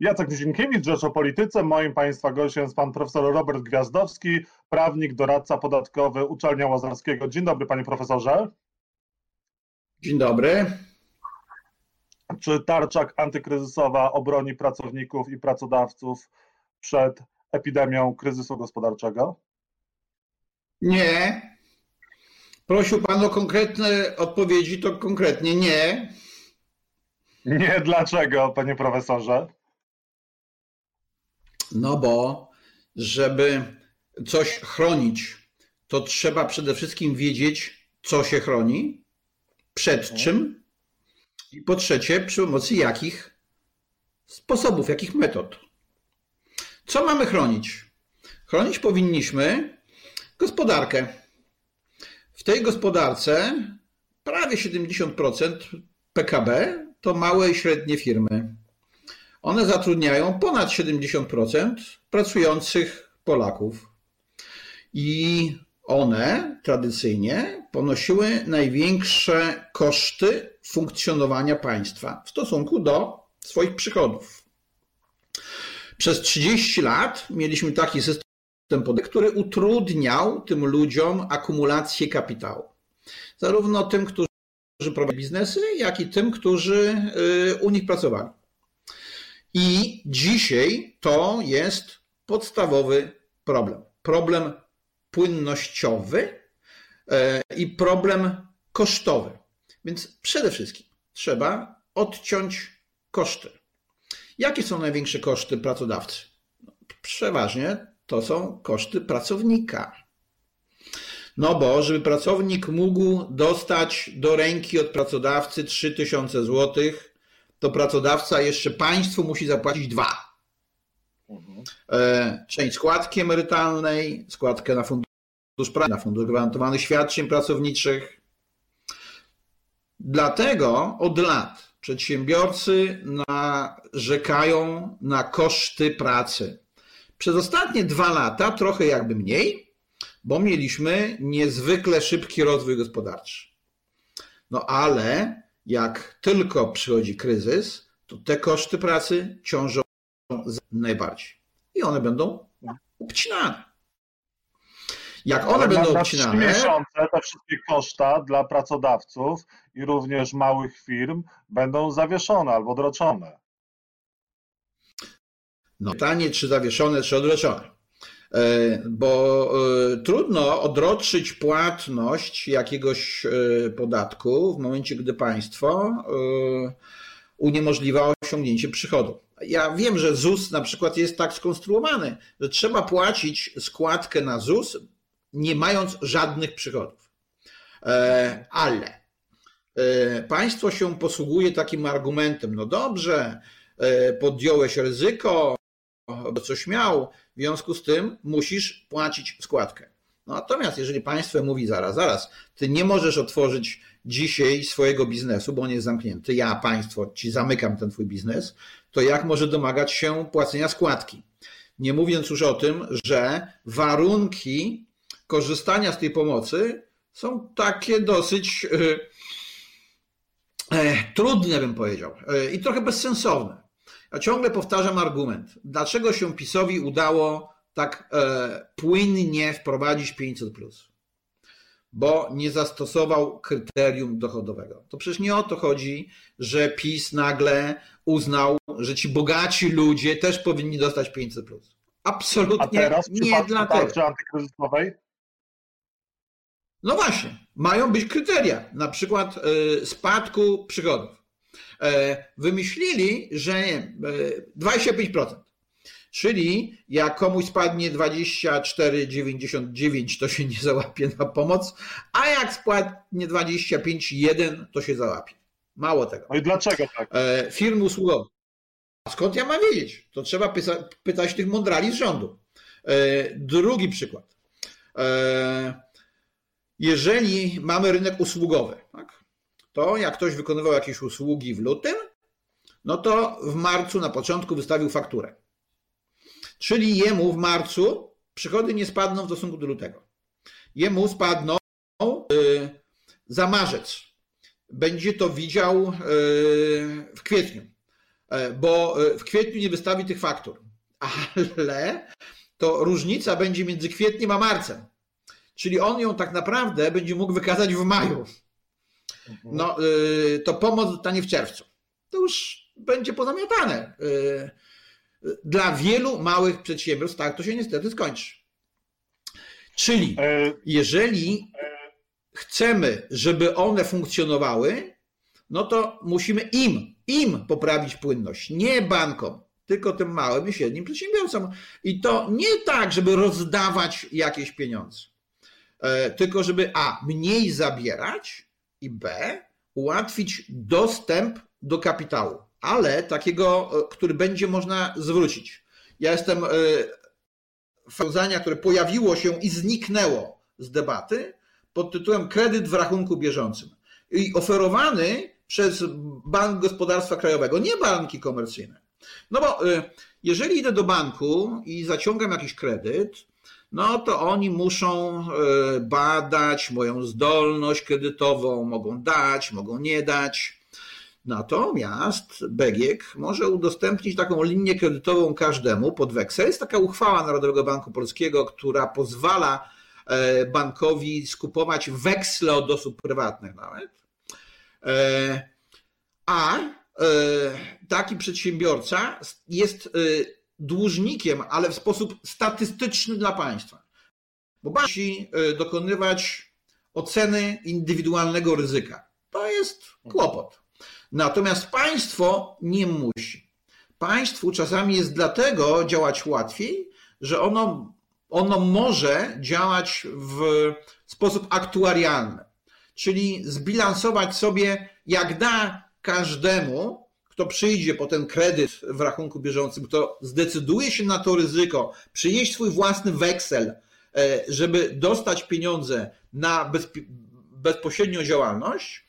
Jacek Dzienkiewicz, Rzecz o Polityce. Moim Państwa gościem jest Pan Profesor Robert Gwiazdowski, prawnik, doradca podatkowy Uczelnia Łazarskiego. Dzień dobry Panie Profesorze. Dzień dobry. Czy tarcza antykryzysowa obroni pracowników i pracodawców przed epidemią kryzysu gospodarczego? Nie. Prosił Pan o konkretne odpowiedzi, to konkretnie nie. Nie, dlaczego, Panie Profesorze? No bo, żeby coś chronić, to trzeba przede wszystkim wiedzieć, co się chroni, przed mhm. czym i po trzecie, przy pomocy jakich sposobów, jakich metod. Co mamy chronić? Chronić powinniśmy gospodarkę. W tej gospodarce prawie 70% PKB to małe i średnie firmy. One zatrudniają ponad 70% pracujących Polaków. I one tradycyjnie ponosiły największe koszty funkcjonowania państwa w stosunku do swoich przychodów. Przez 30 lat mieliśmy taki system który utrudniał tym ludziom akumulację kapitału. Zarówno tym, którzy prowadzili biznesy, jak i tym, którzy y, u nich pracowali. I dzisiaj to jest podstawowy problem. Problem płynnościowy e, i problem kosztowy. Więc przede wszystkim trzeba odciąć koszty. Jakie są największe koszty pracodawcy? Przeważnie to są koszty pracownika. No bo, żeby pracownik mógł dostać do ręki od pracodawcy 3000 złotych, to pracodawca jeszcze państwu musi zapłacić dwa. Mhm. E, część składki emerytalnej, składkę na fundusz pracy, na fundusz gwarantowanych świadczeń pracowniczych. Dlatego od lat przedsiębiorcy narzekają na koszty pracy. Przez ostatnie dwa lata trochę jakby mniej, bo mieliśmy niezwykle szybki rozwój gospodarczy. No ale jak tylko przychodzi kryzys, to te koszty pracy ciążą najbardziej. I one będą obcinane. Jak one będą na, obcinane. Na miesiące te wszystkie koszta dla pracodawców i również małych firm będą zawieszone albo odroczone. No, pytanie, czy zawieszone, czy odroczone. E, bo e, trudno odroczyć płatność jakiegoś e, podatku w momencie, gdy państwo uniemożliwia osiągnięcie przychodu. Ja wiem, że ZUS na przykład jest tak skonstruowany, że trzeba płacić składkę na ZUS, nie mając żadnych przychodów. Ale państwo się posługuje takim argumentem, no dobrze, podjąłeś ryzyko, coś miał, w związku z tym musisz płacić składkę. Natomiast jeżeli państwo mówi zaraz, zaraz, ty nie możesz otworzyć dzisiaj swojego biznesu, bo on jest zamknięty, ja, państwo, ci zamykam ten twój biznes, to jak może domagać się płacenia składki? Nie mówiąc już o tym, że warunki korzystania z tej pomocy są takie dosyć e, e, trudne, bym powiedział, e, i trochę bezsensowne. Ja ciągle powtarzam argument, dlaczego się PiSowi udało tak e, płynnie wprowadzić 500. Bo nie zastosował kryterium dochodowego. To przecież nie o to chodzi, że PiS nagle uznał, że ci bogaci ludzie też powinni dostać 500. Absolutnie A teraz nie dlatego. antykryzysowej? No właśnie, mają być kryteria, na przykład y, spadku przychodów. E, wymyślili, że nie, 25%. E, Czyli jak komuś spadnie 24,99, to się nie załapie na pomoc, a jak spadnie 25,1, to się załapie. Mało tego. No i dlaczego tak? E, firmy usługowe. A skąd ja mam wiedzieć? To trzeba pyta pytać tych mądrali z rządu. Drugi przykład. Jeżeli mamy rynek usługowy, tak? To jak ktoś wykonywał jakieś usługi w lutym, no to w marcu na początku wystawił fakturę. Czyli jemu w marcu przychody nie spadną w stosunku do lutego. Jemu spadną y, za marzec. Będzie to widział y, w kwietniu. bo w kwietniu nie wystawi tych faktur. Ale to różnica będzie między kwietniem a marcem. Czyli on ją tak naprawdę będzie mógł wykazać w maju. Mhm. No, to pomoc dostanie w czerwcu. To już będzie pozamiatane. Dla wielu małych przedsiębiorstw tak to się niestety skończy. Czyli e, jeżeli chcemy, żeby one funkcjonowały, no to musimy im, im poprawić płynność, nie bankom, tylko tym małym i średnim przedsiębiorcom. I to nie tak, żeby rozdawać jakieś pieniądze, e, tylko żeby A, mniej zabierać i B, ułatwić dostęp do kapitału, ale takiego, e, który będzie można zwrócić. Ja jestem rozwiązania, które pojawiło się i zniknęło z debaty pod tytułem kredyt w rachunku bieżącym i oferowany przez Bank Gospodarstwa Krajowego, nie banki komercyjne. No bo y, jeżeli idę do banku i zaciągam jakiś kredyt, no to oni muszą y, badać moją zdolność kredytową, mogą dać, mogą nie dać. Natomiast BGiek może udostępnić taką linię kredytową każdemu pod weksel. Jest taka uchwała Narodowego Banku Polskiego, która pozwala e, bankowi skupować weksle od osób prywatnych nawet. E, a e, taki przedsiębiorca jest dłużnikiem, ale w sposób statystyczny dla państwa. Bo bank musi dokonywać oceny indywidualnego ryzyka. To jest kłopot. Natomiast państwo nie musi. Państwu czasami jest dlatego działać łatwiej, że ono, ono może działać w sposób aktuarialny, czyli zbilansować sobie, jak da każdemu, kto przyjdzie po ten kredyt w rachunku bieżącym, kto zdecyduje się na to ryzyko, przynieść swój własny weksel, e, żeby dostać pieniądze na bezpośrednią działalność,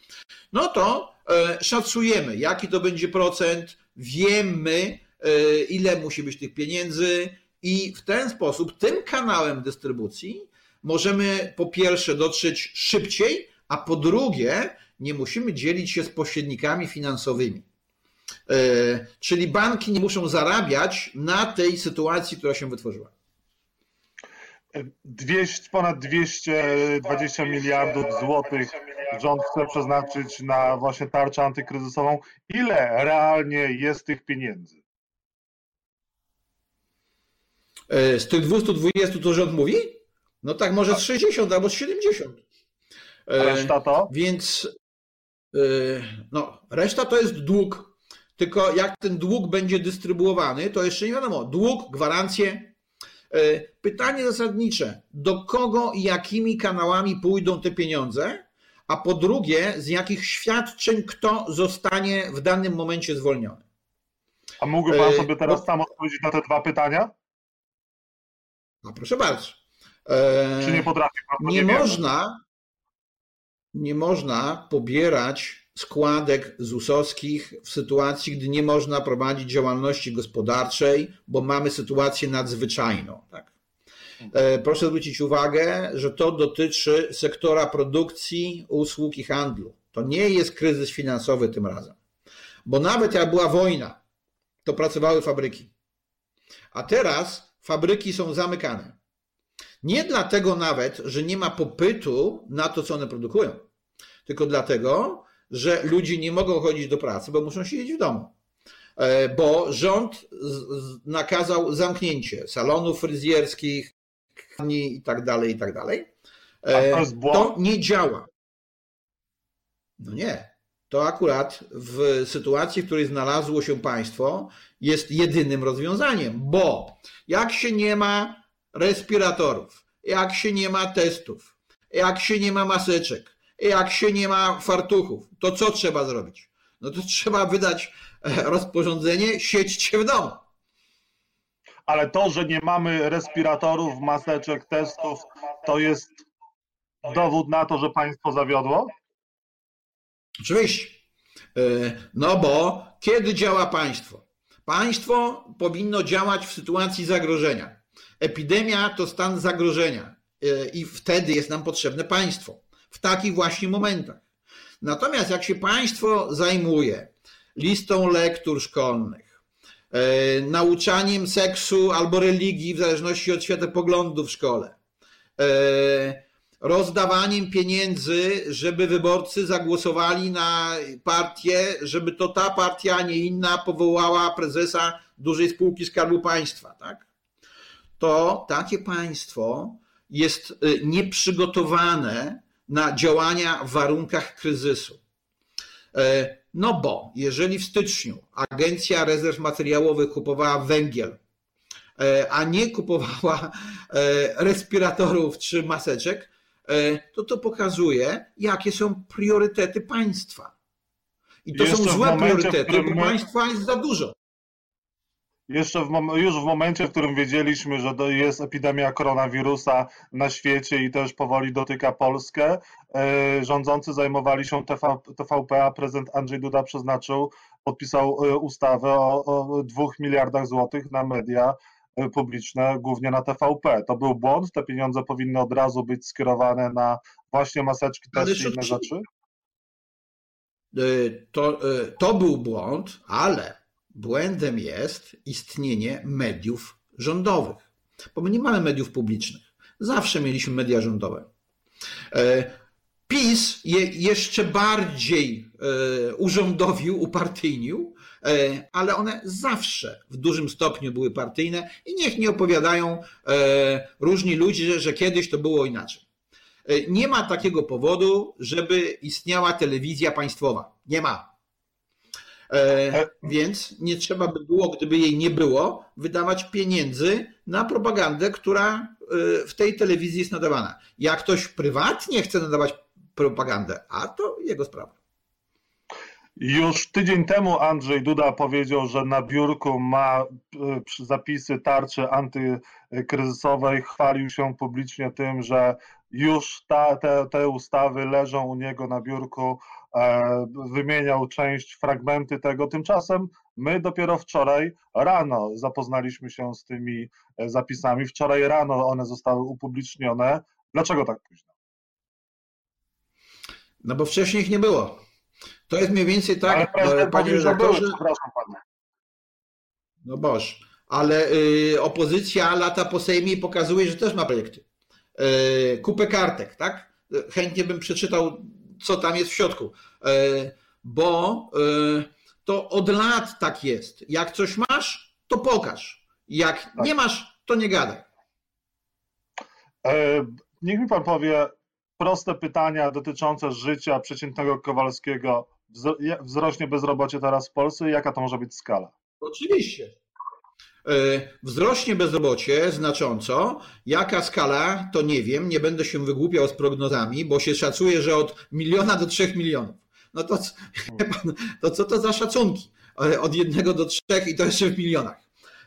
no to E, szacujemy, jaki to będzie procent, wiemy, e, ile musi być tych pieniędzy, i w ten sposób, tym kanałem dystrybucji, możemy po pierwsze dotrzeć szybciej, a po drugie, nie musimy dzielić się z pośrednikami finansowymi. E, czyli banki nie muszą zarabiać na tej sytuacji, która się wytworzyła. 200, ponad 220 miliardów złotych rząd chce przeznaczyć na właśnie tarczę antykryzysową. Ile realnie jest tych pieniędzy? E, z tych 220 to rząd mówi? No tak, może z 60 albo z 70. A reszta to? Więc e, no, reszta to jest dług. Tylko jak ten dług będzie dystrybuowany, to jeszcze nie wiadomo. Dług, gwarancje. E, pytanie zasadnicze: do kogo i jakimi kanałami pójdą te pieniądze? a po drugie, z jakich świadczeń kto zostanie w danym momencie zwolniony. A mógłby Pan e, sobie teraz sam odpowiedzieć na te dwa pytania? No proszę bardzo. Czy nie potrafi Pan? Nie, nie można, nie można pobierać składek ZUS-owskich w sytuacji, gdy nie można prowadzić działalności gospodarczej, bo mamy sytuację nadzwyczajną. Tak? E, proszę zwrócić uwagę, że to dotyczy sektora produkcji, usług i handlu. To nie jest kryzys finansowy tym razem. Bo nawet jak była wojna, to pracowały fabryki. A teraz fabryki są zamykane. Nie dlatego nawet, że nie ma popytu na to, co one produkują, tylko dlatego, że ludzie nie mogą chodzić do pracy, bo muszą siedzieć w domu. E, bo rząd nakazał zamknięcie salonów fryzjerskich, i tak dalej, i tak dalej. E, to nie działa. No nie. To akurat w sytuacji, w której znalazło się państwo, jest jedynym rozwiązaniem, bo jak się nie ma respiratorów, jak się nie ma testów, jak się nie ma maseczek, jak się nie ma fartuchów, to co trzeba zrobić? No to trzeba wydać e, rozporządzenie, siedźcie w domu ale to, że nie mamy respiratorów, maseczek, testów, to jest dowód na to, że państwo zawiodło? Oczywiście. E, no bo kiedy działa państwo? Państwo powinno działać w sytuacji zagrożenia. Epidemia to stan zagrożenia e, i wtedy jest nam potrzebne państwo. W takich właśnie momentach. Natomiast jak się państwo zajmuje listą lektur szkolnych, e, nauczaniem seksu albo religii w zależności od światopoglądu w szkole, e, rozdawaniem pieniędzy, żeby wyborcy zagłosowali na partię, żeby to ta partia, a nie inna powołała prezesa dużej spółki Skarbu Państwa, tak? To takie państwo jest y, nieprzygotowane na działania w warunkach kryzysu. E, no bo jeżeli w styczniu Agencja Rezerw Materiałowych kupowała węgiel, e, a nie kupowała e, respiratorów czy maseczek, to to pokazuje, jakie są priorytety państwa. I to Jeszcze są złe momencie, priorytety, bo my... państwa jest za dużo. Jeszcze w, już w momencie, w którym wiedzieliśmy, że jest epidemia koronawirusa na świecie i też powoli dotyka Polskę, e, rządzący zajmowali się TV, TVP, a prezydent Andrzej Duda przeznaczył, podpisał e, ustawę o, o dwóch miliardach złotych na media e, publiczne, głównie na TVP. To był błąd, te pieniądze powinny od razu być skierowane na właśnie maseczki, też i inne rzeczy? To, to był błąd, ale błędem jest istnienie mediów rządowych, bo my nie mamy mediów publicznych. Zawsze mieliśmy media rządowe. E, PiS je jeszcze bardziej e, urządowił, upartyjnił, e, ale one zawsze w dużym stopniu były partyjne i niech nie opowiadają różni ludzie, że kiedyś to było inaczej. Nie ma takiego powodu, żeby istniała telewizja państwowa. Nie ma. E, e, więc nie trzeba by było, gdyby jej nie było, wydawać pieniędzy na propagandę, która e, w tej telewizji jest nadawana. Jak ktoś prywatnie chce nadawać propagandę, a to jego sprawa. Już tydzień temu Andrzej Duda powiedział, że na biurku ma zapisy tarczy antykryzysowej. Chwalił się publicznie tym, że już ta, te, te ustawy leżą u niego na biurku E, wymieniał część, fragmenty tego. Tymczasem my dopiero wczoraj rano zapoznaliśmy się z tymi e, zapisami. Wczoraj rano one zostały upublicznione. Dlaczego tak późno? No bo wcześniej ich nie było. To jest mniej więcej tak, ale panie redaktorze. Przepraszam pana. No boż, ale y, opozycja lata po Sejmie pokazuje, że też ma projekty. Y, kupę kartek, tak? Chętnie bym przeczytał co tam jest w środku. E, bo e, to od lat tak jest. Jak coś masz, to pokaż. Jak tak. nie masz, to nie gadaj. E, niech mi pan powie proste pytania dotyczące życia przeciętnego Kowalskiego. Wzrośnie bezrobocie teraz w Polsce i jaka to może być skala? Oczywiście. E, wzrośnie bezrobocie znacząco. Jaka skala, to nie wiem, nie będę się wygłupiał z prognozami, bo się szacuje, że od miliona do trzech milionów. No to, to co to za szacunki? E, od jednego do trzech i to jeszcze w milionach.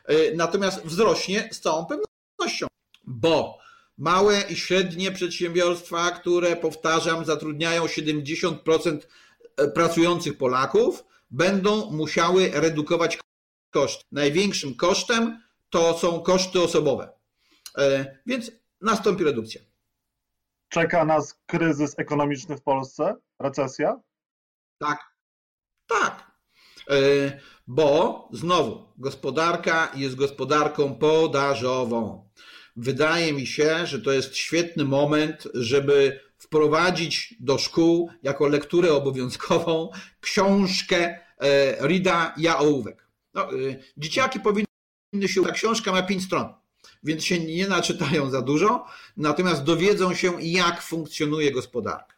E, natomiast wzrośnie z całą pewnością, bo małe i średnie przedsiębiorstwa, które powtarzam, zatrudniają 70% pracujących Polaków, będą musiały redukować koszt. Największym kosztem to są koszty osobowe. E, więc nastąpi redukcja. Czeka nas kryzys ekonomiczny w Polsce? Recesja? Tak. Tak. E, bo znowu, gospodarka jest gospodarką podażową. Wydaje mi się, że to jest świetny moment, żeby wprowadzić do szkół jako lekturę obowiązkową książkę e, Rida Jaołówek. No, y, dzieciaki powinny się, ta książka ma pięć stron, więc się nie naczytają za dużo, natomiast dowiedzą się, jak funkcjonuje gospodarka.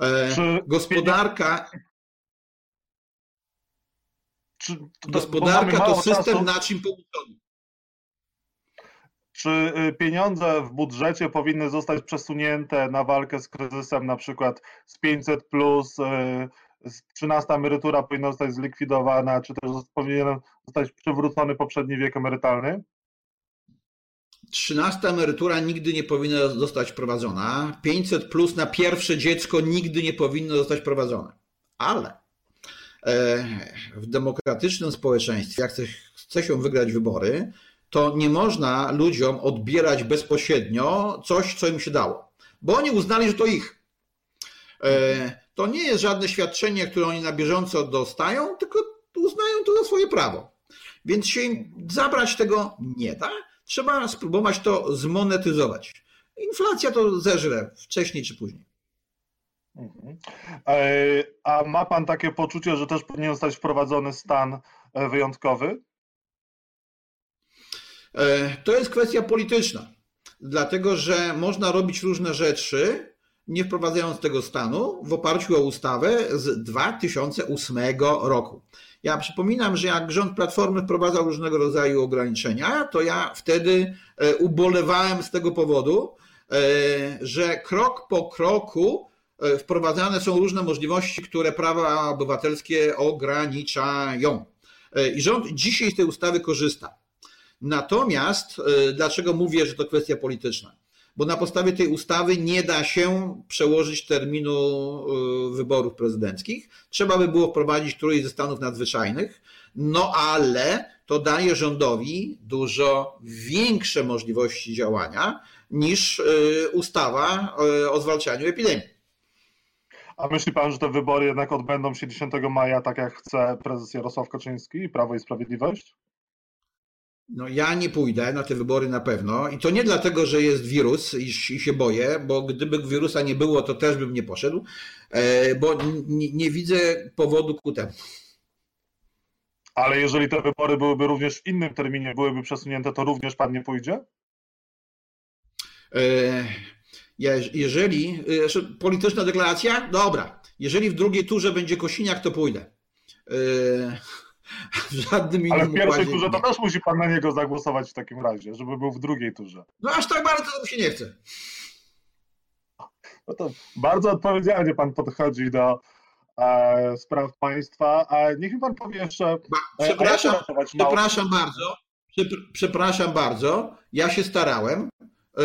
E, gospodarka. Czy to, gospodarka to system czasu. naczyń połączonych. Czy y, pieniądze w budżecie powinny zostać przesunięte na walkę z kryzysem, na przykład z 500 plus, y, 13 emerytura powinna zostać zlikwidowana, czy też powinien zostać przywrócony poprzedni wiek emerytalny? 13 emerytura nigdy nie powinna zostać wprowadzona. 500 plus na pierwsze dziecko nigdy nie powinno zostać wprowadzone. Ale e, w demokratycznym społeczeństwie, jak chce, chce się wygrać wybory, to nie można ludziom odbierać bezpośrednio coś, co im się dało, bo oni uznali, że to ich. To nie jest żadne świadczenie, które oni na bieżąco dostają, tylko uznają to za swoje prawo. Więc się im zabrać tego nie da. Trzeba spróbować to zmonetyzować. Inflacja to zeżre wcześniej czy później. Mhm. E, a ma Pan takie poczucie, że też powinien zostać wprowadzony stan e, wyjątkowy? E, to jest kwestia polityczna, dlatego że można robić różne rzeczy, nie wprowadzając tego stanu, w oparciu o ustawę z 2008 roku. Ja przypominam, że jak rząd Platformy wprowadzał różnego rodzaju ograniczenia, to ja wtedy ubolewałem z tego powodu, że krok po kroku E, wprowadzane są różne możliwości, które prawa obywatelskie ograniczają. E, I rząd dzisiaj z tej ustawy korzysta. Natomiast e, dlaczego mówię, że to kwestia polityczna? Bo na podstawie tej ustawy nie da się przełożyć terminu wyborów prezydenckich. Trzeba by było wprowadzić któryś ze stanów nadzwyczajnych, no ale to daje rządowi dużo większe możliwości działania niż ustawa o zwalczaniu epidemii. A myśli pan, że te wybory jednak odbędą się 10 maja, tak jak chce prezes Jarosław Kaczyński i Prawo i Sprawiedliwość? No ja nie pójdę na te wybory na pewno i to nie dlatego, że jest wirus i, się boję, bo gdyby wirusa nie było, to też bym nie poszedł, e, bo nie, nie widzę powodu ku temu. Ale jeżeli te wybory byłyby również w innym terminie, byłyby przesunięte, to również pan nie pójdzie? E jeżeli, y, polityczna deklaracja, dobra, jeżeli w drugiej turze będzie Kosiniak, to pójdę. W żadnym innym Ale w pierwszej turze to też musi pan na niego zagłosować w takim razie, żeby był w drugiej turze. No aż tak bardzo to mi się nie chce. No to bardzo odpowiedzialnie pan podchodzi do e, spraw państwa. A niech mi pan powie jeszcze. E, przepraszam, przepraszam bardzo. Przepraszam bardzo. Ja się starałem. E,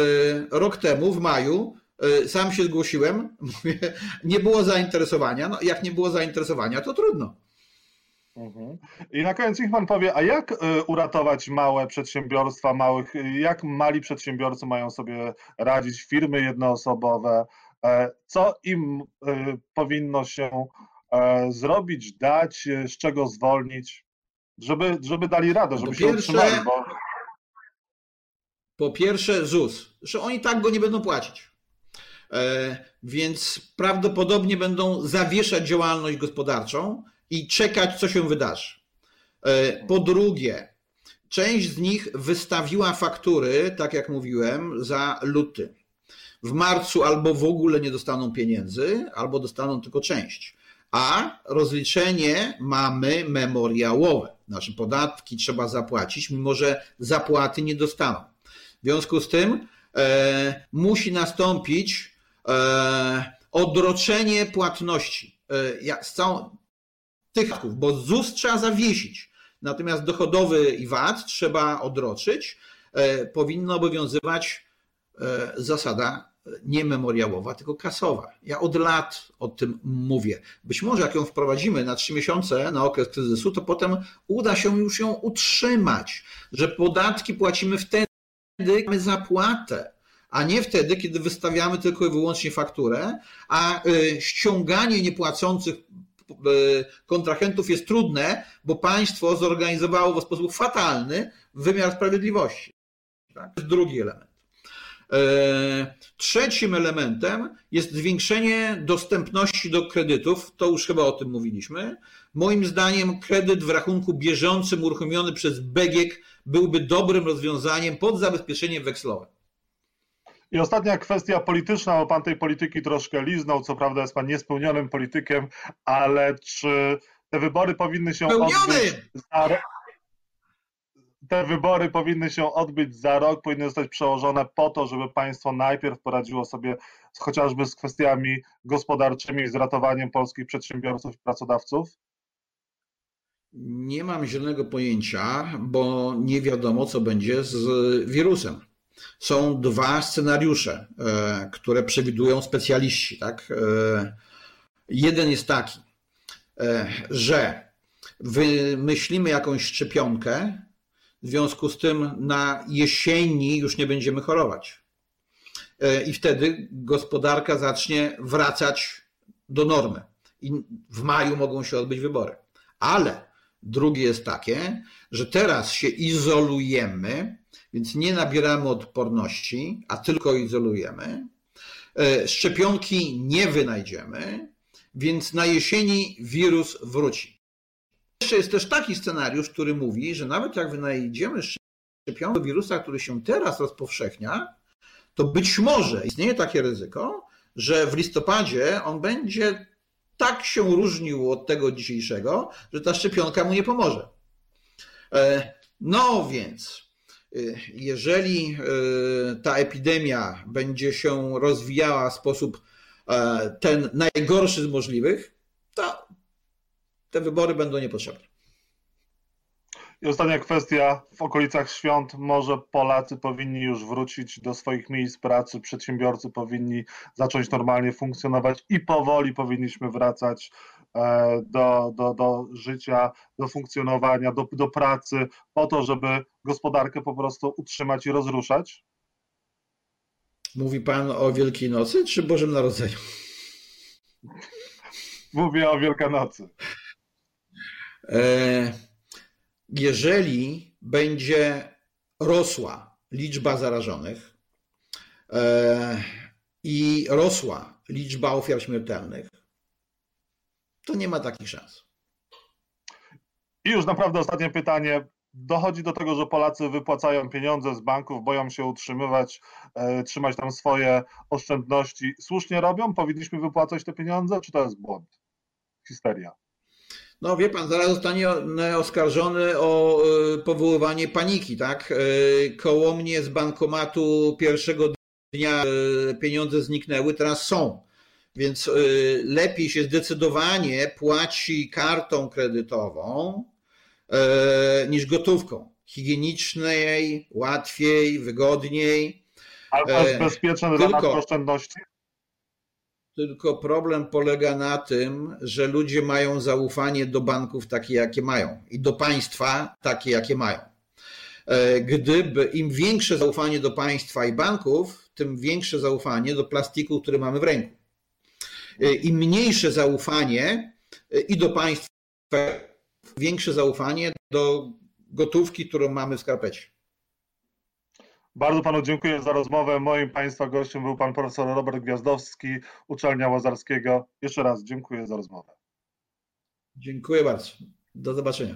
rok temu, w maju, e, sam się zgłosiłem, nie było zainteresowania. No, jak nie było zainteresowania, to trudno. Mhm. I na koniec niech Pan powie, a jak e, uratować małe przedsiębiorstwa, małych, jak mali przedsiębiorcy mają sobie radzić, firmy jednoosobowe, co im powinno się zrobić, dać, z czego zwolnić, żeby, żeby dali radę, żeby po się pierwsze, utrzymali, bo... Po pierwsze ZUS, że oni tak go nie będą płacić. E, więc prawdopodobnie będą zawieszać działalność gospodarczą i czekać, co się wydarzy. E, po drugie, część z nich wystawiła faktury, tak jak mówiłem, za luty. W marcu albo w ogóle nie dostaną pieniędzy, albo dostaną tylko część. A rozliczenie mamy memoriałowe. Znaczy podatki trzeba zapłacić, mimo że zapłaty nie dostaną. W związku z tym e, musi nastąpić e, odroczenie płatności e, z całą tych, bo ZUS trzeba zawiesić. Natomiast dochodowy i VAT trzeba odroczyć. E, powinna obowiązywać e, zasada nie memoriałowa, tylko kasowa. Ja od lat o tym mówię. Być może jak ją wprowadzimy na trzy miesiące na okres kryzysu, to potem uda się już ją utrzymać, że podatki płacimy wtedy, kiedy mamy zapłatę, a nie wtedy, kiedy wystawiamy tylko i wyłącznie fakturę, a ściąganie niepłacących kontrahentów jest trudne, bo państwo zorganizowało w sposób fatalny wymiar sprawiedliwości. Tak? To jest drugi element. E, trzecim elementem jest zwiększenie dostępności do kredytów. To już chyba o tym mówiliśmy. Moim zdaniem kredyt w rachunku bieżącym uruchomiony przez BGK byłby dobrym rozwiązaniem pod zabezpieczeniem wekslowe. I ostatnia kwestia polityczna, bo pan tej polityki troszkę liznął, co prawda jest pan niespełnionym politykiem, ale czy te wybory powinny się Spełniony! odbyć za, te wybory powinny się odbyć za rok, powinny zostać przełożone po to, żeby państwo najpierw poradziło sobie chociażby z kwestiami gospodarczymi, z ratowaniem polskich przedsiębiorców i pracodawców? Nie mam zielonego pojęcia, bo nie wiadomo, co będzie z wirusem. Są dwa scenariusze, e, które przewidują specjaliści. Tak? E, jeden jest taki, e, że wymyślimy jakąś szczepionkę, w związku z tym na jesieni już nie będziemy chorować. I wtedy gospodarka zacznie wracać do normy. I w maju mogą się odbyć wybory. Ale drugie jest takie, że teraz się izolujemy, więc nie nabieramy odporności, a tylko izolujemy. E, szczepionki nie wynajdziemy, więc na jesieni wirus wróci. Jeszcze jest też taki scenariusz, który mówi, że nawet jak wynajdziemy szczepionkę wirusa, który się teraz rozpowszechnia, to być może istnieje takie ryzyko, że w listopadzie on będzie tak się różnił od tego dzisiejszego, że ta szczepionka mu nie pomoże. E, no więc, jeżeli e, ta epidemia będzie się rozwijała w sposób ten najgorszy z możliwych, to te wybory będą niepotrzebne. I ostatnia kwestia. W okolicach świąt może Polacy powinni już wrócić do swoich miejsc pracy, przedsiębiorcy powinni zacząć normalnie funkcjonować i powoli powinniśmy wracać e, do, do, do życia, do funkcjonowania, do, do pracy, po to, żeby gospodarkę po prostu utrzymać i rozruszać? Mówi Pan o Wielkiej Nocy czy Bożym Narodzeniu? Mówię o Wielkanocy. E jeżeli będzie rosła liczba zarażonych e, i rosła liczba ofiar śmiertelnych, to nie ma takich szans. I już naprawdę ostatnie pytanie. Dochodzi do tego, że Polacy wypłacają pieniądze z banków, boją się utrzymywać, e, trzymać tam swoje oszczędności. Słusznie robią? Powinniśmy wypłacać te pieniądze, czy to jest błąd? Histeria. No wie pan, zaraz zostanie oskarżony o e, powoływanie paniki, tak? E, koło mnie z bankomatu pierwszego dnia pieniądze zniknęły, teraz są. Więc lepiej się zdecydowanie płaci kartą kredytową niż gotówką. Higienicznej, łatwiej, wygodniej. Ale to jest bezpieczne dla naszych oszczędności? Tylko problem polega na tym, że ludzie mają zaufanie do banków takie, jakie mają i do państwa takie, jakie mają. E, gdyby im większe zaufanie do państwa i banków, tym większe zaufanie do plastiku, który mamy w ręku. E, Im mniejsze zaufanie e, i do państwa, większe zaufanie do gotówki, którą mamy w skarpecie. Bardzo panu dziękuję za rozmowę. Moim państwa gościem był pan profesor Robert Gwiazdowski, Uczelnia Łazarskiego. Jeszcze raz dziękuję za rozmowę. Dziękuję bardzo. Do zobaczenia.